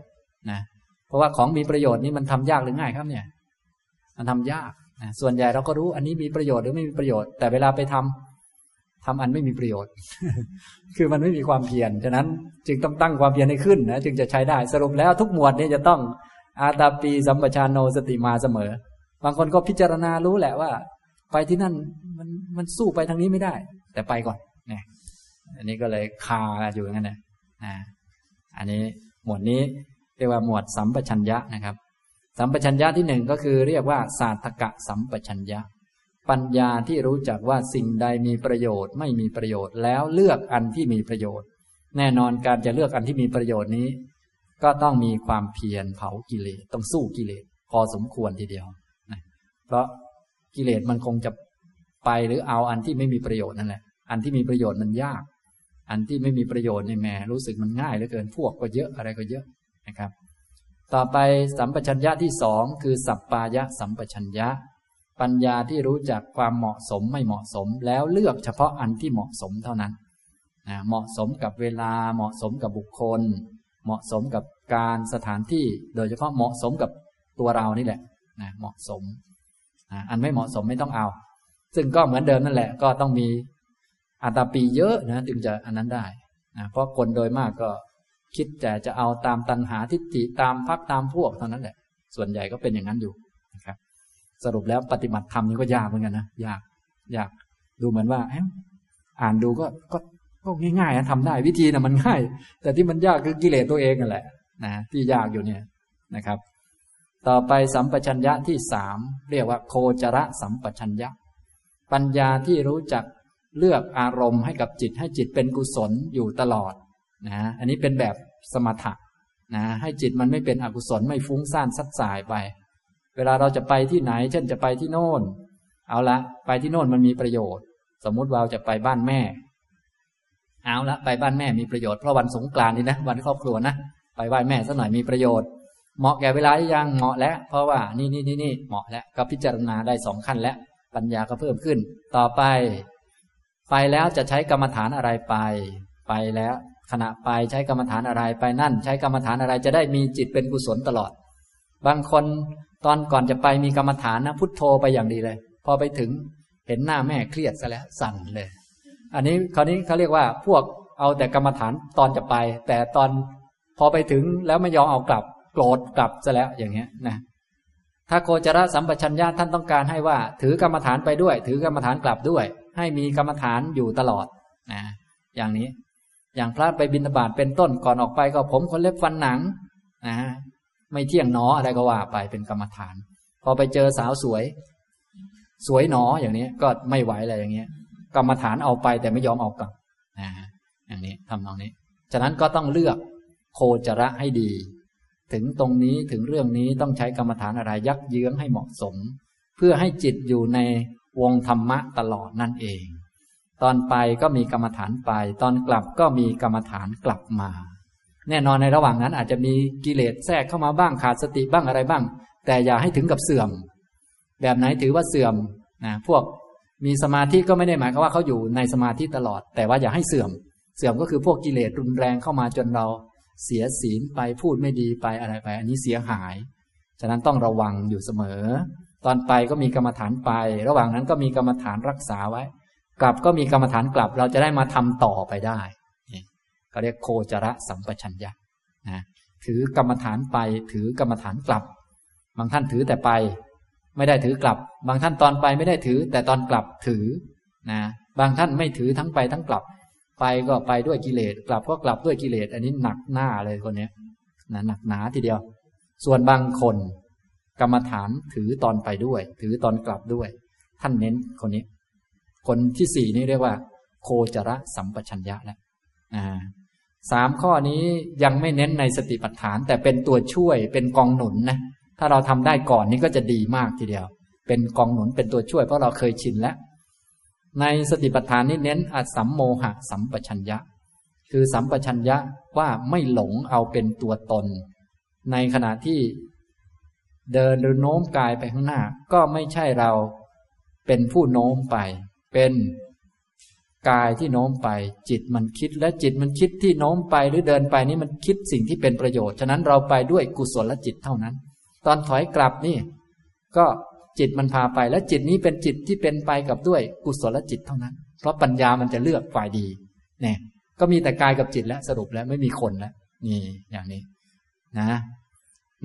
นะเพราะว่าของมีประโยชน์นี่มันทำยากหรือง่ายครับเนี่ย มันทำยากนะส่วนใหญ่เราก็รู้อันนี้มีประโยชน์หรือไม่มีประโยชน์แต่เวลาไปทำ ทำอันไม่มีประโยชน์ คือมันไม่มีความเพียร ฉะนั้นจึงต้องตั้งความเพียรให้ขึ้นนะจึงจะใช้ได้ สรุปแล้วทุกหมวดนี้จะต้องอาตาปีสัมปชานโนสติมาเสมอ บางคนก็พิจารณารู้แหละว่า ไปที่นั่นมันมันสู้ไปทางนี้ไม่ได้ แต่ไปก่อนนี่อันนี้ก็เลยคาอยู่อย่างนั้นนะอันนี้หมวดนี้เรียกว่าหมวดสัมปชัญญะนะครับ สัมปชัญญะที่หนึ่งก็คือเรียกว่าศาสตกะสัมปชัญญะ ปัญญาที่รู้จักว่าสิ่งใดมีประโยชน์ไม่มีประโยชน์ แล้วเลือกอันที่มีประโยชน์ แน่นอนการจะเลือกอันที่มีประโยชน์นี้ ก็ต้องมีความเพียรเผากิเลสต้องสู้กิเลสพอสมควรทีเดียวนะเพราะกิเลสมันคงจะไปหรือเอาอันที่ไม่มีประโยชน์นั่นแหละ อันที่มีประโยชน์มันยาก อันที่ไม่มีประโยชน์ในแม่รู้สึกมันง่ายเหลือเกินพวกก็เยอะอะไรก็เยอะนะครับ ต่อไปสัมปชัญญะที่สองคือสัปปายะสัมปชัญญะ ปัญญาที่รู้จักความเหมาะสมไม่เหมาะสม แล้วเลือกเฉพาะอันที่เหมาะสมเท่านั้นนะเหมาะสมกับเวลาเหมาะสมกับบุคคล เหมาะสมกับการสถานที่โดยเฉพาะเหมาะสมกับตัวเรานี่แหละนะเหมาะสมอันไม่เหมาะสมไม่ต้องเอา ซึ่งก็เหมือนเดิมนั่นแหละ ก็ต้องมีอัตปีเยอะนะจึงจะอันนั้นได้นะเพราะคนโดยมากก็คิดแต่จะเอาตามตัณหาทิฏฐิตามพักตามพวกเท่านั้นแหละ ส่วนใหญ่ก็เป็นอย่างนั้นอยู่ สรุปแล้วปฏิบัติธรรมนี่ก็ยากเหมือนกันนะยากยากดูเหมือนว่าอ่านดูก็ก็ก็ง่ายๆนะทำได้วิธีนะมันง่าย แต่ที่มันยากคือกิเลสตัวเองนั่นแหละนะที่ยากอยู่เนี่ยนะครับ ต่อไปสัมปชัญญะที่สามเรียกว่าโคจระสัมปชัญญะ ปัญญาที่รู้จักเลือกอารมณ์ให้กับจิตให้จิตเป็นกุศลอยู่ตลอดนะอันนี้เป็นแบบสมถะนะให้จิตมันไม่เป็นอกุศลไม่ฟุ้งซ่านซัดสายไป เวลาเราจะไปที่ไหน เช่นจะไปที่โน่น เอาละไปที่โน่นมันมีประโยชน์ สมมุติเราจะไปบ้านแม่ เอาละไปบ้านแม่มีประโยชน์เพราะวันสงกรานต์นี่นะวันครอบครัวนะไปไหว้แม่สักหน่อยมีประโยชน์ เหมาะแก่เวลายังเหมาะแล้ว เพราะว่านี่นี่นี่นี่เหมาะแล้วก็พิจารณาได้สองขั้นแล้วปัญญาก็เพิ่มขึ้น ต่อไป ไปแล้วจะใช้กรรมฐานอะไรไป ไปแล้ว ขณะไปใช้กรรมฐานอะไรไปนั่น ใช้กรรมฐานอะไรจะได้มีจิตเป็นกุศลตลอด บางคน ตอนก่อนจะไปมีกรรมฐานนะพุทโธไปอย่างดีเลย พอไปถึงเห็นหน้าแม่เครียดซะแล้วสั่นเลย อันนี้คราวนี้เขาเรียกว่าพวกเอาแต่กรรมฐานตอนจะไป แต่ตอนพอไปถึงแล้วไม่ยอมเอากลับโกรธกลับซะแล้วอย่างเงี้ยนะถ้าโคจรสัมปชัญญะท่านต้องการให้ว่า ถือกรรมฐานไปด้วย ถือกรรมฐานกลับด้วย ให้มีกรรมฐานอยู่ตลอดนะอย่างนี้ อย่างพระไปบิณฑบาตเป็นต้นก่อนออกไปก็ผมคนเล็บฟันหนังนะ ไม่เที่ยงหนออะไรก็ว่าไปเป็นกรรมฐาน พอไปเจอสาวสวย สวยหนออย่างนี้ก็ไม่ไหวอะไรอย่างเงี้ย กรรมฐานเอาไปแต่ไม่ยอมเอากลับนะอย่างนี้ทำนองนี้ ฉะนั้นก็ต้องเลือกโคจระให้ดี ถึงตรงนี้ถึงเรื่องนี้ต้องใช้กรรมฐานอะไรยักเยื้องให้เหมาะสม เพื่อให้จิตอยู่ในวงธรรมะตลอดนั่นเอง ตอนไปก็มีกรรมฐานไป ตอนกลับก็มีกรรมฐานกลับมา แน่นอนในระหว่างนั้นอาจจะมีกิเลสแทรกเข้ามาบ้างขาดสติบ้างอะไรบ้าง แต่อย่าให้ถึงกับเสื่อม แบบไหนถือว่าเสื่อมนะพวกมีสมาธิก็ไม่ได้หมายความว่าเขาอยู่ในสมาธิตลอด แต่ว่าอย่าให้เสื่อม เสื่อมก็คือพวกกิเลสรุนแรงเข้ามาจนเราเสียศีลไปพูดไม่ดีไปอะไรไป อันนี้เสียหาย ฉะนั้นต้องระวังอยู่เสมอ ตอนไปก็มีกรรมฐานไป ระหว่างนั้นก็มีกรรมฐานรักษาไว้ กลับก็มีกรรมฐานกลับเราจะได้มาทำต่อไปได้ เขาเรียกโคจระสัมปชัญญะนะถือกรรมฐานไปถือกรรมฐานกลับ บางท่านถือแต่ไป ไม่ได้ถือกลับ บางท่านตอนไปไม่ได้ถือ แต่ตอนกลับถือนะบางท่านไม่ถือทั้งไปทั้งกลับ ไปก็ไปด้วยกิเลสกลับก็กลับด้วยกิเลสอันนี้หนักหน้าเลยคนนี้นะหนักหนาทีเดียว ส่วนบางคน กรรมฐานถือตอนไปด้วย ถือตอนกลับด้วย ท่านเน้นคนนี้ คนที่สี่นี่เรียกว่า โคจระสัมปชัญญะแล้วอ่า สามข้อนี้ยังไม่เน้นในสติปัฏฐาน แต่เป็นตัวช่วยเป็นกองหนุนนะถ้าเราทำได้ก่อนนี่ก็จะดีมากทีเดียว เป็นกองหนุนเป็นตัวช่วยเพราะเราเคยชินแล้ว ในสติปัฏฐานนี้เน้นอสัมโมหะสัมปชัญญะ คือสัมปชัญญะว่าไม่หลงเอาเป็นตัวตน ในขณะที่เดินหรือโน้มกายไปข้างหน้า ก็ไม่ใช่เราเป็นผู้โน้มไป เป็น กายที่โน้มไป จิตมันคิดและจิตมันคิดที่โน้มไปหรือเดินไปนี่มันคิดสิ่งที่เป็นประโยชน์ ฉะนั้นเราไปด้วยกุศลลจิตเท่านั้น ตอนถอยกลับนี่ ก็จิตมันพาไปและจิตนี้เป็นจิตที่เป็นไปกับด้วยกุศลจิตเท่านั้น เพราะปัญญามันจะเลือกฝ่ายดีเนี่ยก็มีแต่กายกับจิตแล้วสรุปแล้วไม่มีคนแล้วนี่อย่างนี้นะ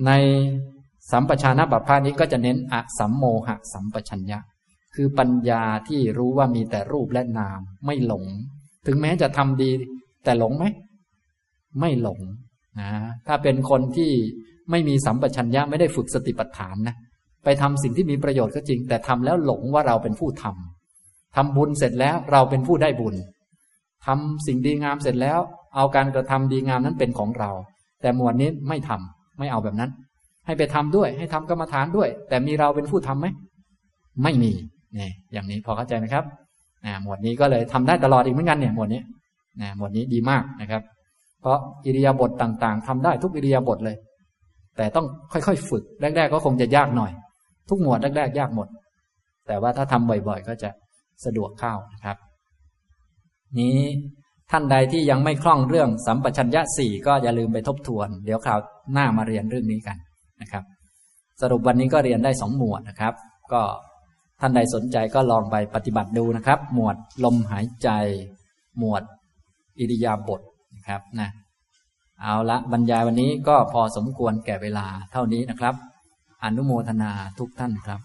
ในสัมปชานะบัพพานี้ก็จะเน้นอสัมโมหะสัมปชัญญะ คือปัญญาที่รู้ว่ามีแต่รูปและนาม ไม่หลง ถึงแม้จะทำดี แต่หลงไหม ไม่หลงนะถ้าเป็นคนที่ไม่มีสัมปชัญญะไม่ได้ฝึกสติปัฏฐานนะไปทำสิ่งที่มีประโยชน์ก็จริง แต่ทำแล้วหลงว่าเราเป็นผู้ทำทำบุญเสร็จแล้วเราเป็นผู้ได้บุญทำสิ่งดีงามเสร็จแล้ว เอาการกระทำดีงามนั้นเป็นของเรา แต่หมวดนี้ไม่ทำไม่เอาแบบนั้น ให้ไปทำด้วย ให้ทำกรรมฐานด้วย แต่มีเราเป็นผู้ทํำไหมไม่มี เนี่ยอย่างนี้พอเข้าใจไหมครับหมวดนี้ก็เลยทำได้ตลอดอีกเหมือนกันเนี่ยหมวดนี้นหมวดนี้ดีมากนะครับ เพราะอิริยาบถต่างๆทำได้ทุกอิริยาบถเลย แต่ต้องค่อยๆ ฝึกแรก ๆ ก็คงจะยากหน่อย ทุกหมวดแรกๆยากหมด แต่ว่าถ้าทำบ่อยๆ ก็จะสะดวกเข้านะครับ นี้ท่านใดที่ยังไม่คล่องเรื่องสัมปชัญญะสี่ก็อย่าลืมไปทบทวน เดี๋ยวคราวหน้ามาเรียนเรื่องนี้กันนะครับ สรุปวันนี้ก็เรียนได้สองหมวดนะครับ ก็ ท่านใดสนใจก็ลองไปปฏิบัติดูนะครับ หมวดลมหายใจ หมวดอิริยาบถนะครับนะเอาละบรรยายวันนี้ก็พอสมควรแก่เวลาเท่านี้นะครับ อนุโมทนาทุกท่านครับ